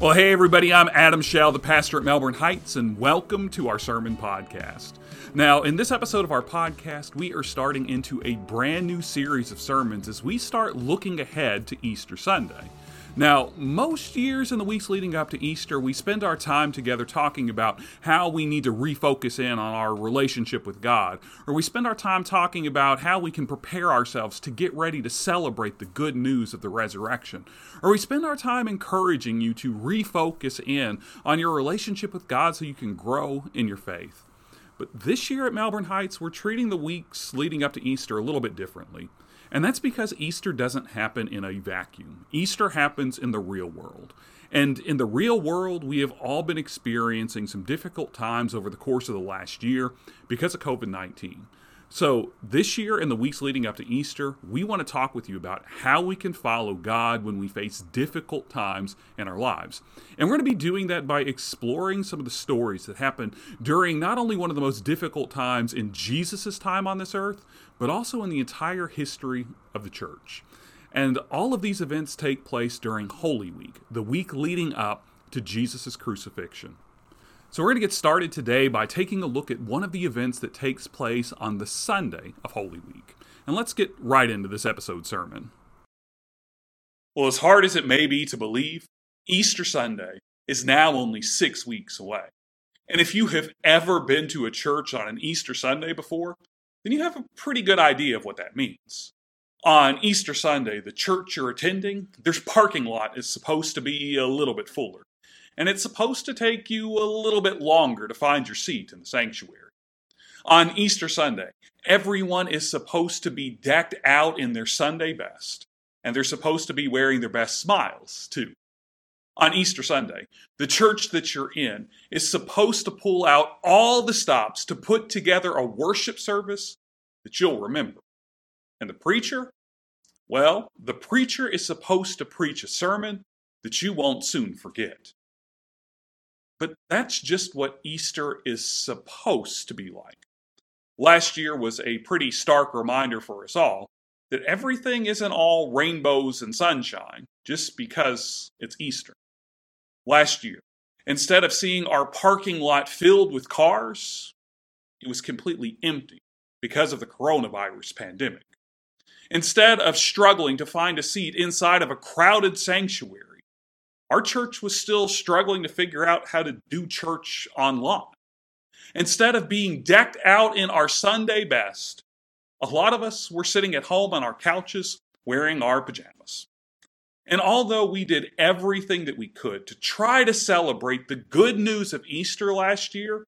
Well, hey, everybody, I'm Adam Shell, the pastor at Melbourne Heights, and welcome to our sermon podcast. Now, in this episode of our podcast, we are starting into a brand new series of sermons as we start looking ahead to Easter Sunday. Now, most years in the weeks leading up to Easter, we spend our time together talking about how we need to refocus in on our relationship with God, or we spend our time talking about how we can prepare ourselves to get ready to celebrate the good news of the resurrection, or we spend our time encouraging you to refocus in on your relationship with God so you can grow in your faith. But this year at Melbourne Heights, we're treating the weeks leading up to Easter a little bit differently. And that's because Easter doesn't happen in a vacuum. Easter happens in the real world. And in the real world, we have all been experiencing some difficult times over the course of the last year because of COVID 19. So, this year and the weeks leading up to Easter, we want to talk with you about how we can follow God when we face difficult times in our lives. And we're going to be doing that by exploring some of the stories that happened during not only one of the most difficult times in Jesus' time on this earth, but also in the entire history of the church. And all of these events take place during Holy Week, the week leading up to Jesus' crucifixion. So, we're going to get started today by taking a look at one of the events that takes place on the Sunday of Holy Week. And let's get right into this episode sermon. Well, as hard as it may be to believe, Easter Sunday is now only six weeks away. And if you have ever been to a church on an Easter Sunday before, then you have a pretty good idea of what that means. On Easter Sunday, the church you're attending, their parking lot is supposed to be a little bit fuller and it's supposed to take you a little bit longer to find your seat in the sanctuary. On Easter Sunday, everyone is supposed to be decked out in their Sunday best, and they're supposed to be wearing their best smiles, too. On Easter Sunday, the church that you're in is supposed to pull out all the stops to put together a worship service that you'll remember. And the preacher? Well, the preacher is supposed to preach a sermon that you won't soon forget. But that's just what Easter is supposed to be like. Last year was a pretty stark reminder for us all that everything isn't all rainbows and sunshine just because it's Easter. Last year, instead of seeing our parking lot filled with cars, it was completely empty because of the coronavirus pandemic. Instead of struggling to find a seat inside of a crowded sanctuary, our church was still struggling to figure out how to do church online. Instead of being decked out in our Sunday best, a lot of us were sitting at home on our couches wearing our pajamas. And although we did everything that we could to try to celebrate the good news of Easter last year,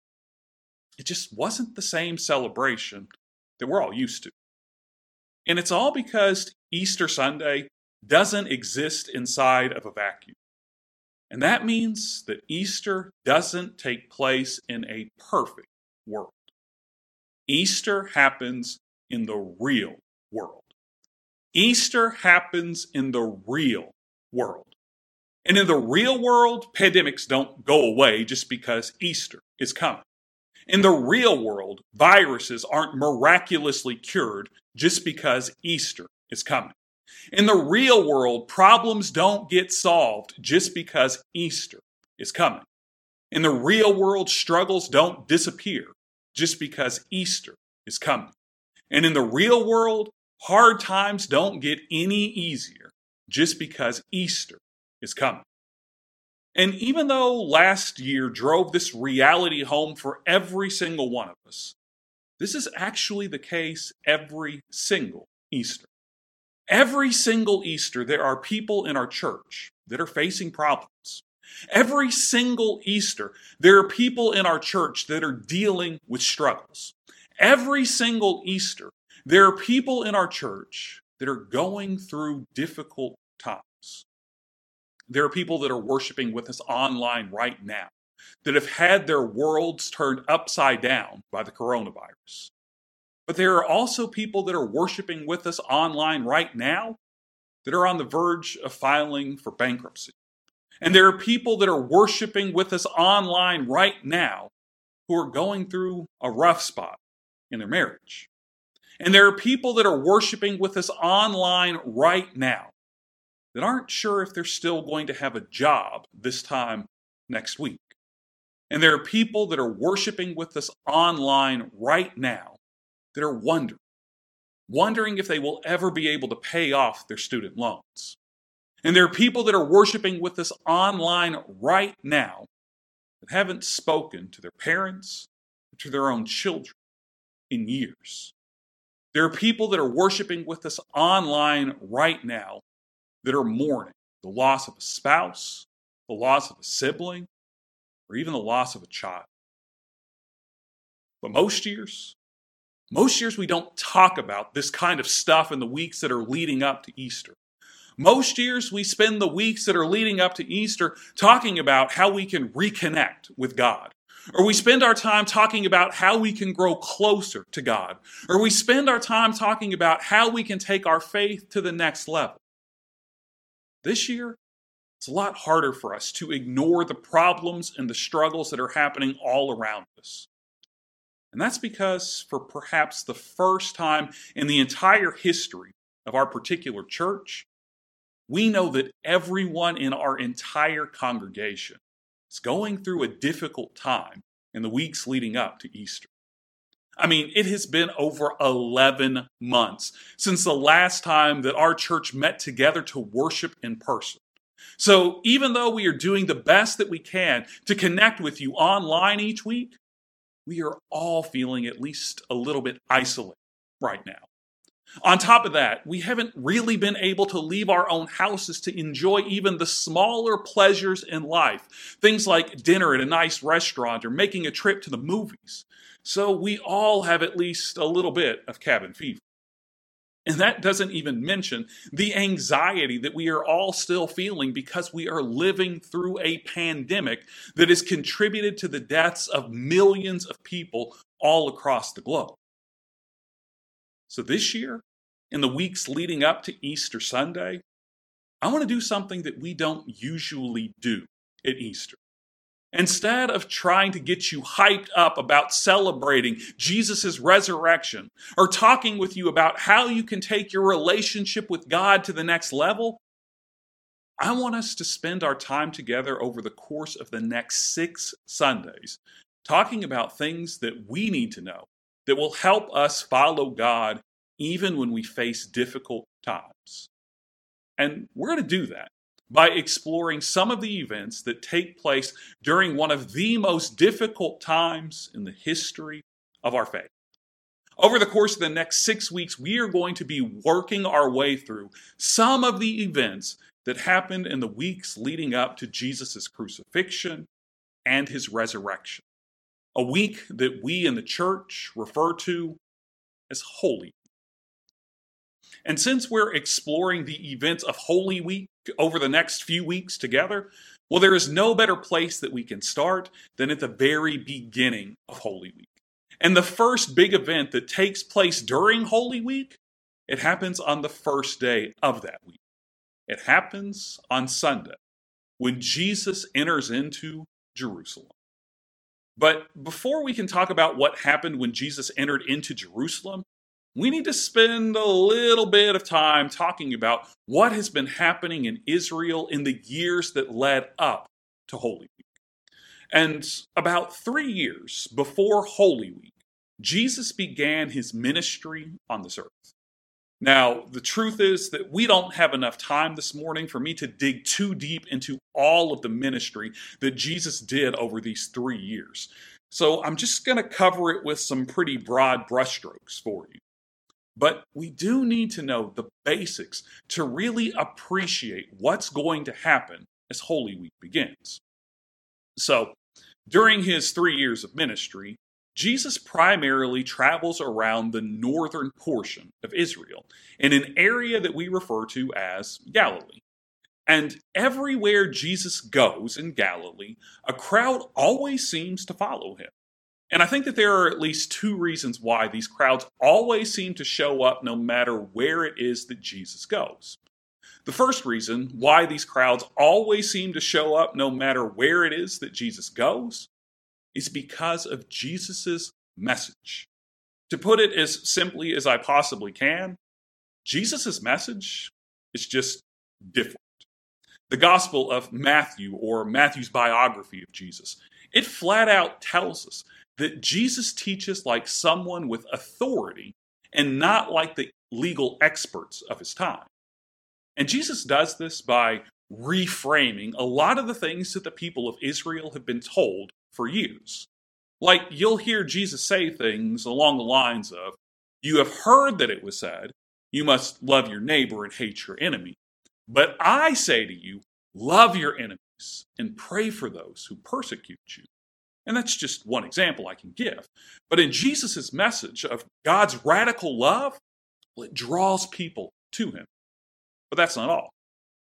it just wasn't the same celebration that we're all used to. And it's all because Easter Sunday doesn't exist inside of a vacuum. And that means that Easter doesn't take place in a perfect world. Easter happens in the real world. Easter happens in the real world. And in the real world, pandemics don't go away just because Easter is coming. In the real world, viruses aren't miraculously cured just because Easter is coming. In the real world, problems don't get solved just because Easter is coming. In the real world, struggles don't disappear just because Easter is coming. And in the real world, hard times don't get any easier just because Easter is coming. And even though last year drove this reality home for every single one of us, this is actually the case every single Easter. Every single Easter, there are people in our church that are facing problems. Every single Easter, there are people in our church that are dealing with struggles. Every single Easter, there are people in our church that are going through difficult times. There are people that are worshiping with us online right now that have had their worlds turned upside down by the coronavirus. But there are also people that are worshiping with us online right now that are on the verge of filing for bankruptcy. And there are people that are worshiping with us online right now who are going through a rough spot in their marriage. And there are people that are worshiping with us online right now that aren't sure if they're still going to have a job this time next week. And there are people that are worshiping with us online right now that are wondering, wondering if they will ever be able to pay off their student loans. And there are people that are worshiping with us online right now that haven't spoken to their parents or to their own children in years. There are people that are worshiping with us online right now that are mourning the loss of a spouse, the loss of a sibling, or even the loss of a child. But most years, most years we don't talk about this kind of stuff in the weeks that are leading up to Easter. Most years we spend the weeks that are leading up to Easter talking about how we can reconnect with God. Or we spend our time talking about how we can grow closer to God. Or we spend our time talking about how we can take our faith to the next level. This year, it's a lot harder for us to ignore the problems and the struggles that are happening all around us. And that's because, for perhaps the first time in the entire history of our particular church, we know that everyone in our entire congregation is going through a difficult time in the weeks leading up to Easter. I mean, it has been over 11 months since the last time that our church met together to worship in person. So, even though we are doing the best that we can to connect with you online each week, we are all feeling at least a little bit isolated right now. On top of that, we haven't really been able to leave our own houses to enjoy even the smaller pleasures in life. Things like dinner at a nice restaurant or making a trip to the movies. So we all have at least a little bit of cabin fever. And that doesn't even mention the anxiety that we are all still feeling because we are living through a pandemic that has contributed to the deaths of millions of people all across the globe. So this year, in the weeks leading up to Easter Sunday, I want to do something that we don't usually do at Easter. Instead of trying to get you hyped up about celebrating Jesus' resurrection or talking with you about how you can take your relationship with God to the next level, I want us to spend our time together over the course of the next six Sundays talking about things that we need to know that will help us follow God even when we face difficult times. And we're going to do that by exploring some of the events that take place during one of the most difficult times in the history of our faith. Over the course of the next six weeks, we are going to be working our way through some of the events that happened in the weeks leading up to Jesus' crucifixion and his resurrection a week that we in the church refer to as Holy Week. And since we're exploring the events of Holy Week over the next few weeks together, well, there is no better place that we can start than at the very beginning of Holy Week. And the first big event that takes place during Holy Week, it happens on the first day of that week. It happens on Sunday when Jesus enters into Jerusalem. But before we can talk about what happened when Jesus entered into Jerusalem, we need to spend a little bit of time talking about what has been happening in Israel in the years that led up to Holy Week. And about three years before Holy Week, Jesus began his ministry on this earth. Now, the truth is that we don't have enough time this morning for me to dig too deep into all of the ministry that Jesus did over these three years. So I'm just going to cover it with some pretty broad brushstrokes for you. But we do need to know the basics to really appreciate what's going to happen as Holy Week begins. So, during his three years of ministry, Jesus primarily travels around the northern portion of Israel, in an area that we refer to as Galilee. And everywhere Jesus goes in Galilee, a crowd always seems to follow him. And I think that there are at least two reasons why these crowds always seem to show up no matter where it is that Jesus goes. The first reason why these crowds always seem to show up no matter where it is that Jesus goes is because of Jesus' message. To put it as simply as I possibly can, Jesus' message is just different. The Gospel of Matthew, or Matthew's biography of Jesus, it flat out tells us that Jesus teaches like someone with authority and not like the legal experts of his time. And Jesus does this by reframing a lot of the things that the people of Israel have been told for years. Like you'll hear Jesus say things along the lines of, You have heard that it was said, you must love your neighbor and hate your enemy. But I say to you, love your enemies and pray for those who persecute you. And that's just one example I can give. But in Jesus' message of God's radical love, well, it draws people to him. But that's not all.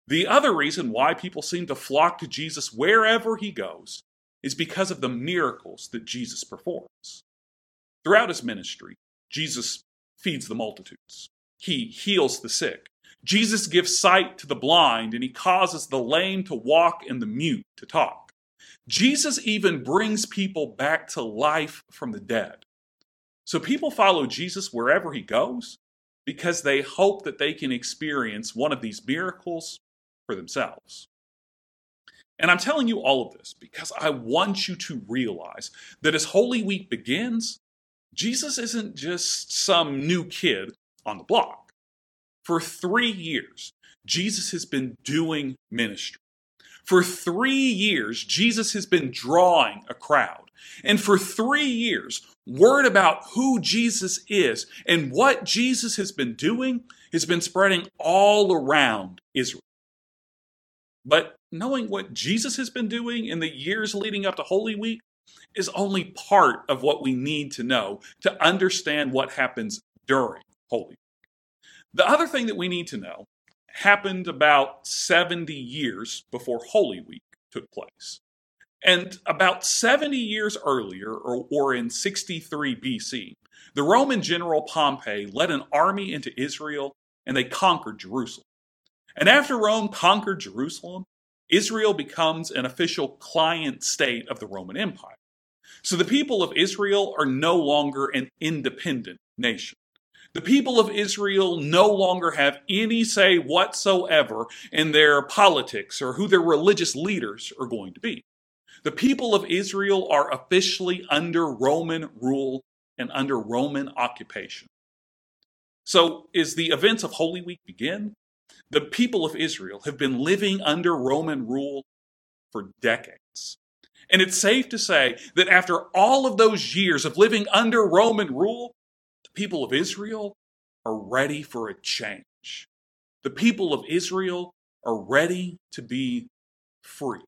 The other reason why people seem to flock to Jesus wherever he goes is because of the miracles that Jesus performs. Throughout his ministry, Jesus feeds the multitudes, he heals the sick. Jesus gives sight to the blind, and he causes the lame to walk and the mute to talk. Jesus even brings people back to life from the dead. So people follow Jesus wherever he goes because they hope that they can experience one of these miracles for themselves. And I'm telling you all of this because I want you to realize that as Holy Week begins, Jesus isn't just some new kid on the block. For three years, Jesus has been doing ministry. For three years, Jesus has been drawing a crowd. And for three years, word about who Jesus is and what Jesus has been doing has been spreading all around Israel. But knowing what Jesus has been doing in the years leading up to Holy Week is only part of what we need to know to understand what happens during Holy Week. The other thing that we need to know happened about 70 years before Holy Week took place. And about 70 years earlier, or, or, in 63 BC, the Roman general Pompey led an army into Israel and they conquered Jerusalem. And after Rome conquered Jerusalem, Israel becomes an official client state of the Roman Empire. So the people of Israel are no longer an independent nation. The people of Israel no longer have any say whatsoever in their politics or who their religious leaders are going to be. The people of Israel are officially under Roman rule and under Roman occupation. So, as the events of Holy Week begin, the people of Israel have been living under Roman rule for decades. And it's safe to say that after all of those years of living under Roman rule, people of Israel are ready for a change. The people of Israel are ready to be free.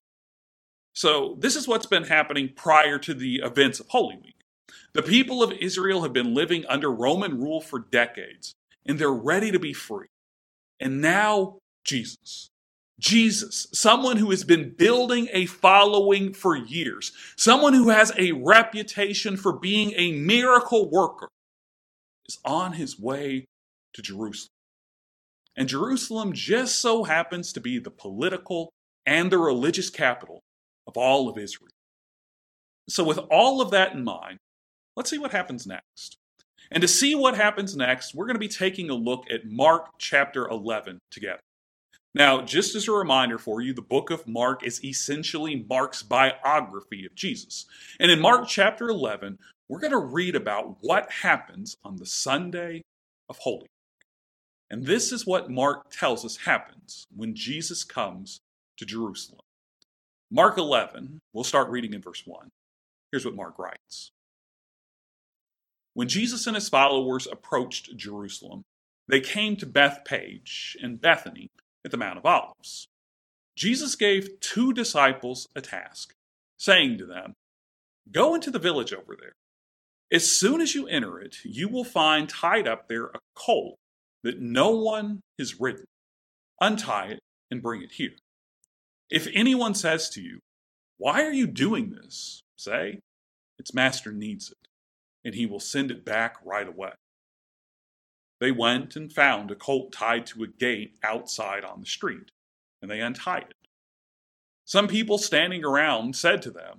So, this is what's been happening prior to the events of Holy Week. The people of Israel have been living under Roman rule for decades, and they're ready to be free. And now, Jesus. Jesus, someone who has been building a following for years, someone who has a reputation for being a miracle worker, is on his way to Jerusalem. And Jerusalem just so happens to be the political and the religious capital of all of Israel. So, with all of that in mind, let's see what happens next. And to see what happens next, we're going to be taking a look at Mark chapter 11 together. Now, just as a reminder for you, the book of Mark is essentially Mark's biography of Jesus. And in Mark chapter 11, we're going to read about what happens on the Sunday of Holy Week. And this is what Mark tells us happens when Jesus comes to Jerusalem. Mark 11, we'll start reading in verse 1. Here's what Mark writes when Jesus and his followers approached Jerusalem, they came to Bethpage and Bethany at the Mount of Olives. Jesus gave two disciples a task, saying to them, Go into the village over there. As soon as you enter it, you will find tied up there a colt that no one has ridden. Untie it and bring it here. If anyone says to you, Why are you doing this? say, Its master needs it and he will send it back right away. They went and found a colt tied to a gate outside on the street, and they untied it. Some people standing around said to them,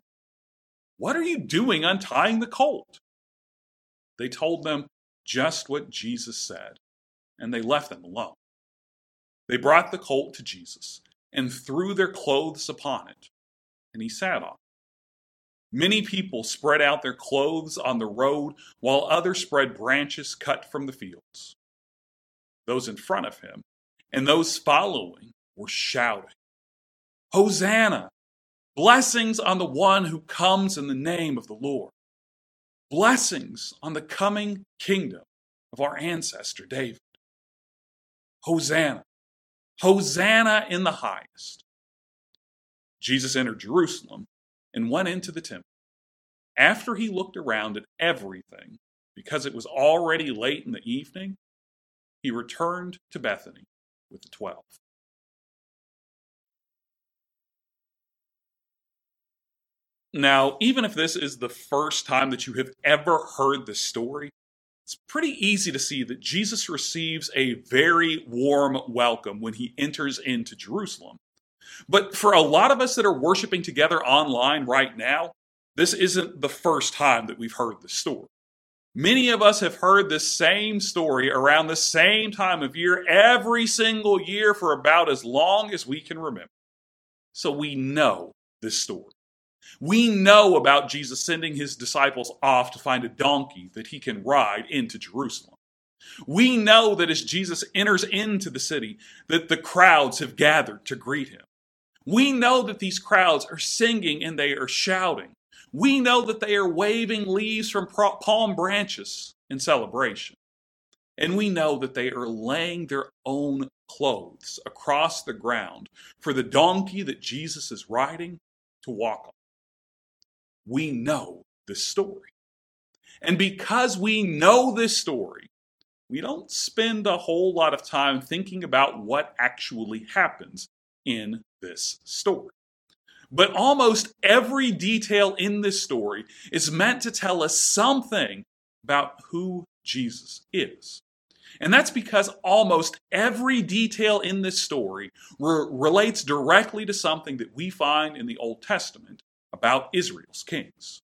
What are you doing untying the colt? They told them just what Jesus said, and they left them alone. they brought the colt to Jesus and threw their clothes upon it, and he sat on it. Many people spread out their clothes on the road, while others spread branches cut from the fields. Those in front of him and those following were shouting, Hosanna! Blessings on the one who comes in the name of the Lord. Blessings on the coming kingdom of our ancestor David. Hosanna! Hosanna in the highest. Jesus entered Jerusalem and went into the temple. After he looked around at everything, because it was already late in the evening, he returned to Bethany with the twelve. Now, even if this is the first time that you have ever heard this story, it's pretty easy to see that Jesus receives a very warm welcome when he enters into Jerusalem. But for a lot of us that are worshiping together online right now, this isn't the first time that we've heard this story. Many of us have heard this same story around the same time of year every single year for about as long as we can remember. So we know this story. We know about Jesus sending his disciples off to find a donkey that he can ride into Jerusalem. We know that as Jesus enters into the city, that the crowds have gathered to greet him. We know that these crowds are singing and they are shouting. We know that they are waving leaves from palm branches in celebration. And we know that they are laying their own clothes across the ground for the donkey that Jesus is riding to walk on we know the story. And because we know this story, we don't spend a whole lot of time thinking about what actually happens in this story. But almost every detail in this story is meant to tell us something about who Jesus is. And that's because almost every detail in this story re- relates directly to something that we find in the Old Testament about Israel's kings.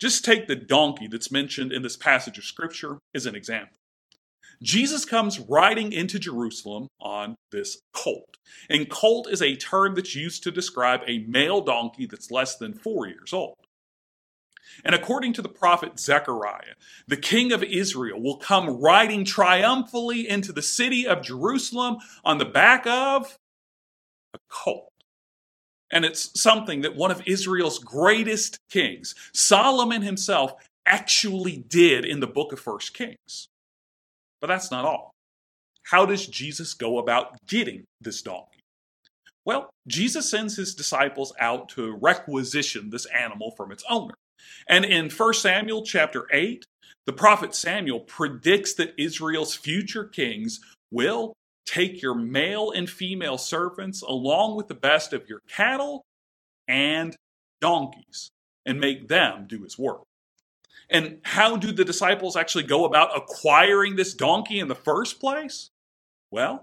Just take the donkey that's mentioned in this passage of scripture as an example. Jesus comes riding into Jerusalem on this colt. And colt is a term that's used to describe a male donkey that's less than four years old. And according to the prophet Zechariah, the king of Israel will come riding triumphantly into the city of Jerusalem on the back of a colt. And it's something that one of Israel's greatest kings, Solomon himself, actually did in the book of First Kings. But that's not all. How does Jesus go about getting this donkey? Well, Jesus sends his disciples out to requisition this animal from its owner. And in 1 Samuel chapter 8, the prophet Samuel predicts that Israel's future kings will Take your male and female servants along with the best of your cattle and donkeys and make them do his work. And how do the disciples actually go about acquiring this donkey in the first place? Well,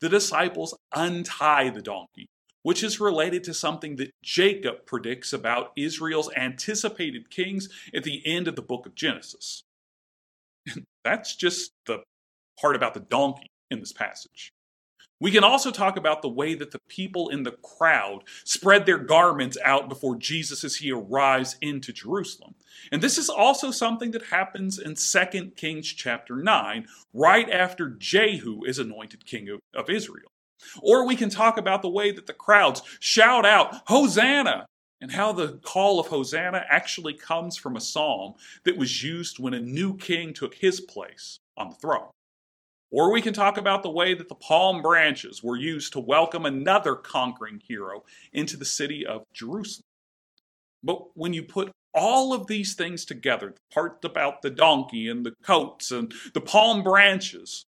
the disciples untie the donkey, which is related to something that Jacob predicts about Israel's anticipated kings at the end of the book of Genesis. That's just the part about the donkey in this passage. We can also talk about the way that the people in the crowd spread their garments out before Jesus as he arrives into Jerusalem. And this is also something that happens in 2 Kings chapter 9, right after Jehu is anointed king of, of Israel. Or we can talk about the way that the crowds shout out, Hosanna! And how the call of Hosanna actually comes from a psalm that was used when a new king took his place on the throne. Or we can talk about the way that the palm branches were used to welcome another conquering hero into the city of Jerusalem. But when you put all of these things together, the part about the donkey and the coats and the palm branches,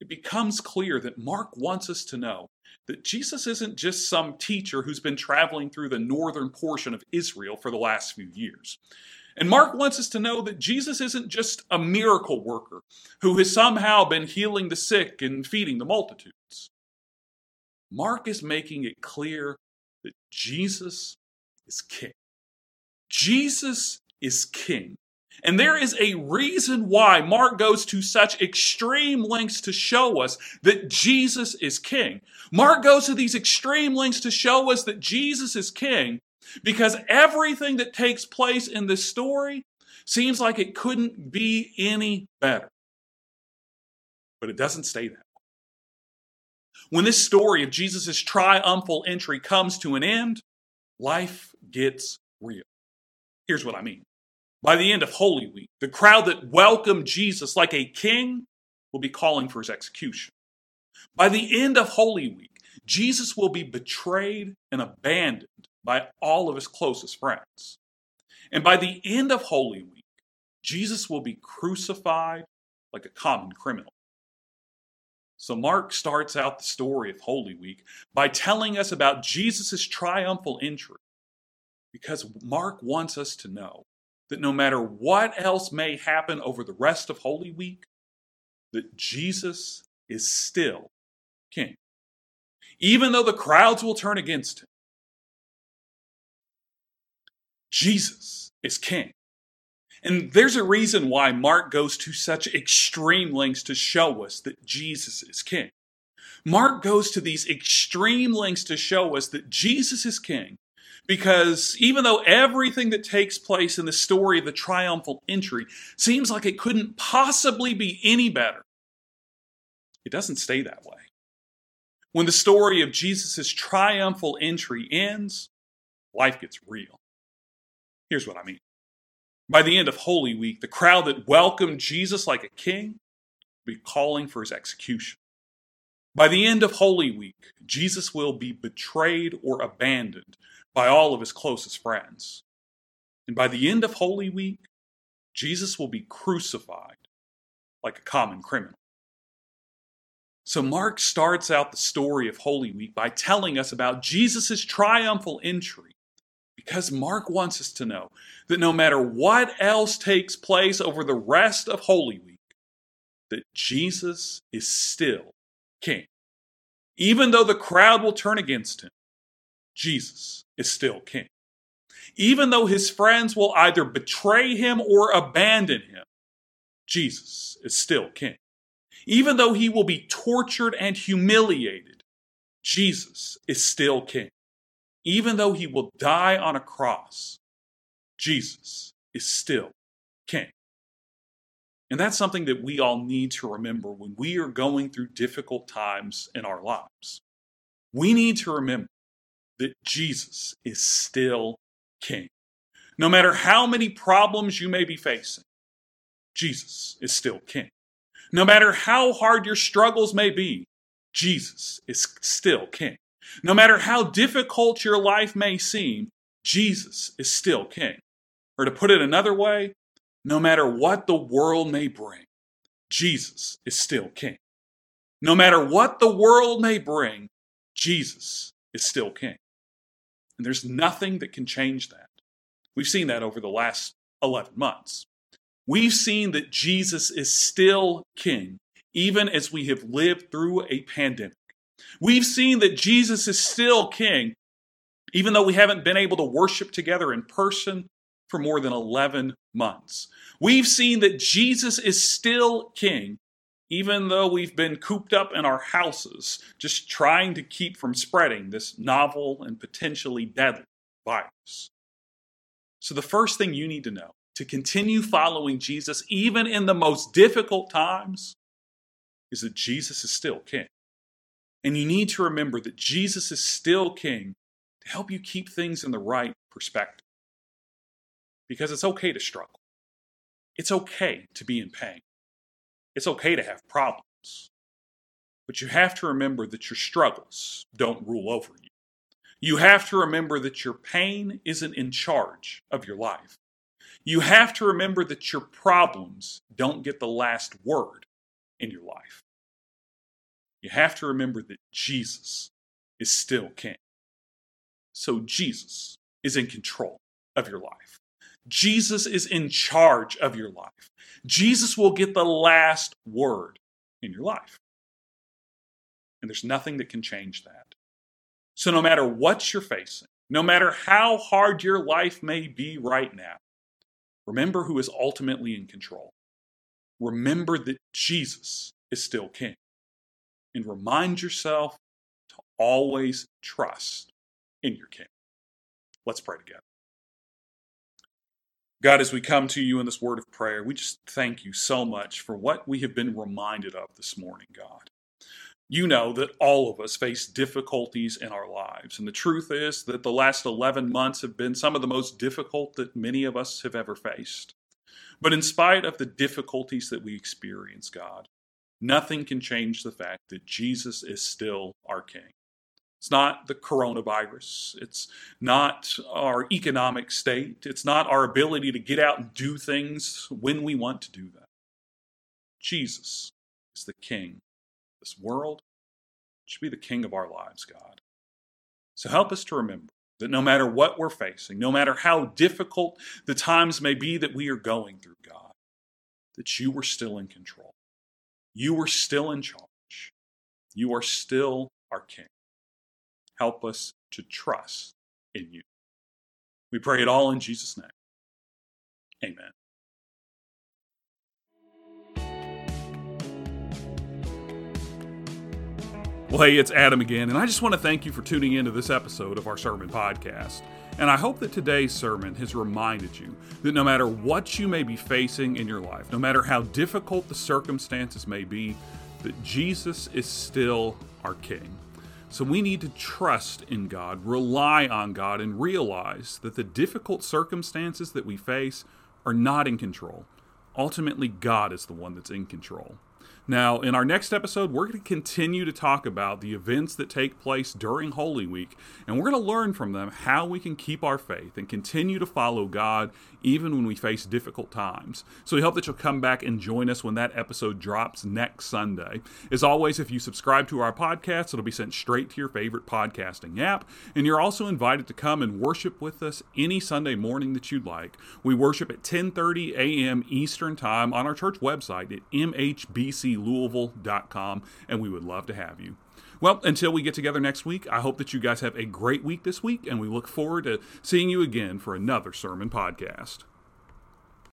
it becomes clear that Mark wants us to know that Jesus isn't just some teacher who's been traveling through the northern portion of Israel for the last few years. And Mark wants us to know that Jesus isn't just a miracle worker who has somehow been healing the sick and feeding the multitudes. Mark is making it clear that Jesus is king. Jesus is king. And there is a reason why Mark goes to such extreme lengths to show us that Jesus is king. Mark goes to these extreme lengths to show us that Jesus is king because everything that takes place in this story seems like it couldn't be any better. But it doesn't stay that way. When this story of Jesus' triumphal entry comes to an end, life gets real. Here's what I mean. By the end of Holy Week, the crowd that welcomed Jesus like a king will be calling for his execution. By the end of Holy Week, Jesus will be betrayed and abandoned by all of his closest friends. And by the end of Holy Week, Jesus will be crucified like a common criminal. So, Mark starts out the story of Holy Week by telling us about Jesus' triumphal entry because Mark wants us to know that no matter what else may happen over the rest of Holy Week, that Jesus is still king. Even though the crowds will turn against him, Jesus is king. And there's a reason why Mark goes to such extreme lengths to show us that Jesus is king. Mark goes to these extreme lengths to show us that Jesus is king because even though everything that takes place in the story of the triumphal entry seems like it couldn't possibly be any better, it doesn't stay that way. When the story of Jesus' triumphal entry ends, life gets real. Here's what I mean. By the end of Holy Week, the crowd that welcomed Jesus like a king will be calling for his execution. By the end of Holy Week, Jesus will be betrayed or abandoned by all of his closest friends. And by the end of Holy Week, Jesus will be crucified like a common criminal. So, Mark starts out the story of Holy Week by telling us about Jesus' triumphal entry because Mark wants us to know that no matter what else takes place over the rest of Holy Week, that Jesus is still king. Even though the crowd will turn against him, Jesus is still king. Even though his friends will either betray him or abandon him, Jesus is still king. Even though he will be tortured and humiliated, Jesus is still king. Even though he will die on a cross, Jesus is still king. And that's something that we all need to remember when we are going through difficult times in our lives. We need to remember that Jesus is still king. No matter how many problems you may be facing, Jesus is still king. No matter how hard your struggles may be, Jesus is still king. No matter how difficult your life may seem, Jesus is still king. Or to put it another way, no matter what the world may bring, Jesus is still king. No matter what the world may bring, Jesus is still king. And there's nothing that can change that. We've seen that over the last 11 months. We've seen that Jesus is still king, even as we have lived through a pandemic. We've seen that Jesus is still king, even though we haven't been able to worship together in person for more than 11 months. We've seen that Jesus is still king, even though we've been cooped up in our houses, just trying to keep from spreading this novel and potentially deadly virus. So, the first thing you need to know to continue following Jesus, even in the most difficult times, is that Jesus is still king. And you need to remember that Jesus is still king to help you keep things in the right perspective. Because it's okay to struggle. It's okay to be in pain. It's okay to have problems. But you have to remember that your struggles don't rule over you. You have to remember that your pain isn't in charge of your life. You have to remember that your problems don't get the last word in your life you have to remember that Jesus is still king. So Jesus is in control of your life. Jesus is in charge of your life. Jesus will get the last word in your life. And there's nothing that can change that. So, no matter what you're facing, no matter how hard your life may be right now, Remember who is ultimately in control. Remember that Jesus is still king. And remind yourself to always trust in your king. Let's pray together. God, as we come to you in this word of prayer, we just thank you so much for what we have been reminded of this morning, God. You know that all of us face difficulties in our lives. And the truth is that the last 11 months have been some of the most difficult that many of us have ever faced. But in spite of the difficulties that we experience, God, nothing can change the fact that Jesus is still our King. It's not the coronavirus. It's not our economic state. It's not our ability to get out and do things when we want to do them. Jesus is the King this world. should be the King of our lives, God. So help us to remember that no matter what we're facing, no matter how difficult the times may be that we are going through, God, that you are still in control. You are still in charge. You are still our King. Help us to trust in you. We pray it all in Jesus' name. Amen. Hey, it's Adam again, and I just want to thank you for tuning into this episode of our sermon podcast. And I hope that today's sermon has reminded you that no matter what you may be facing in your life, no matter how difficult the circumstances may be, that Jesus is still our King. So we need to trust in God, rely on God, and realize that the difficult circumstances that we face are not in control. Ultimately, God is the one that's in control. Now, in our next episode, we're going to continue to talk about the events that take place during Holy Week, and we're going to learn from them how we can keep our faith and continue to follow God even when we face difficult times. So we hope that you'll come back and join us when that episode drops next Sunday. As always, if you subscribe to our podcast, it'll be sent straight to your favorite podcasting app, and you're also invited to come and worship with us any Sunday morning that you'd like. We worship at 10:30 a.m. Eastern Time on our church website at mhbc louisville.com, and we would love to have you. Well, until we get together next week, I hope that you guys have a great week this week, and we look forward to seeing you again for another sermon podcast.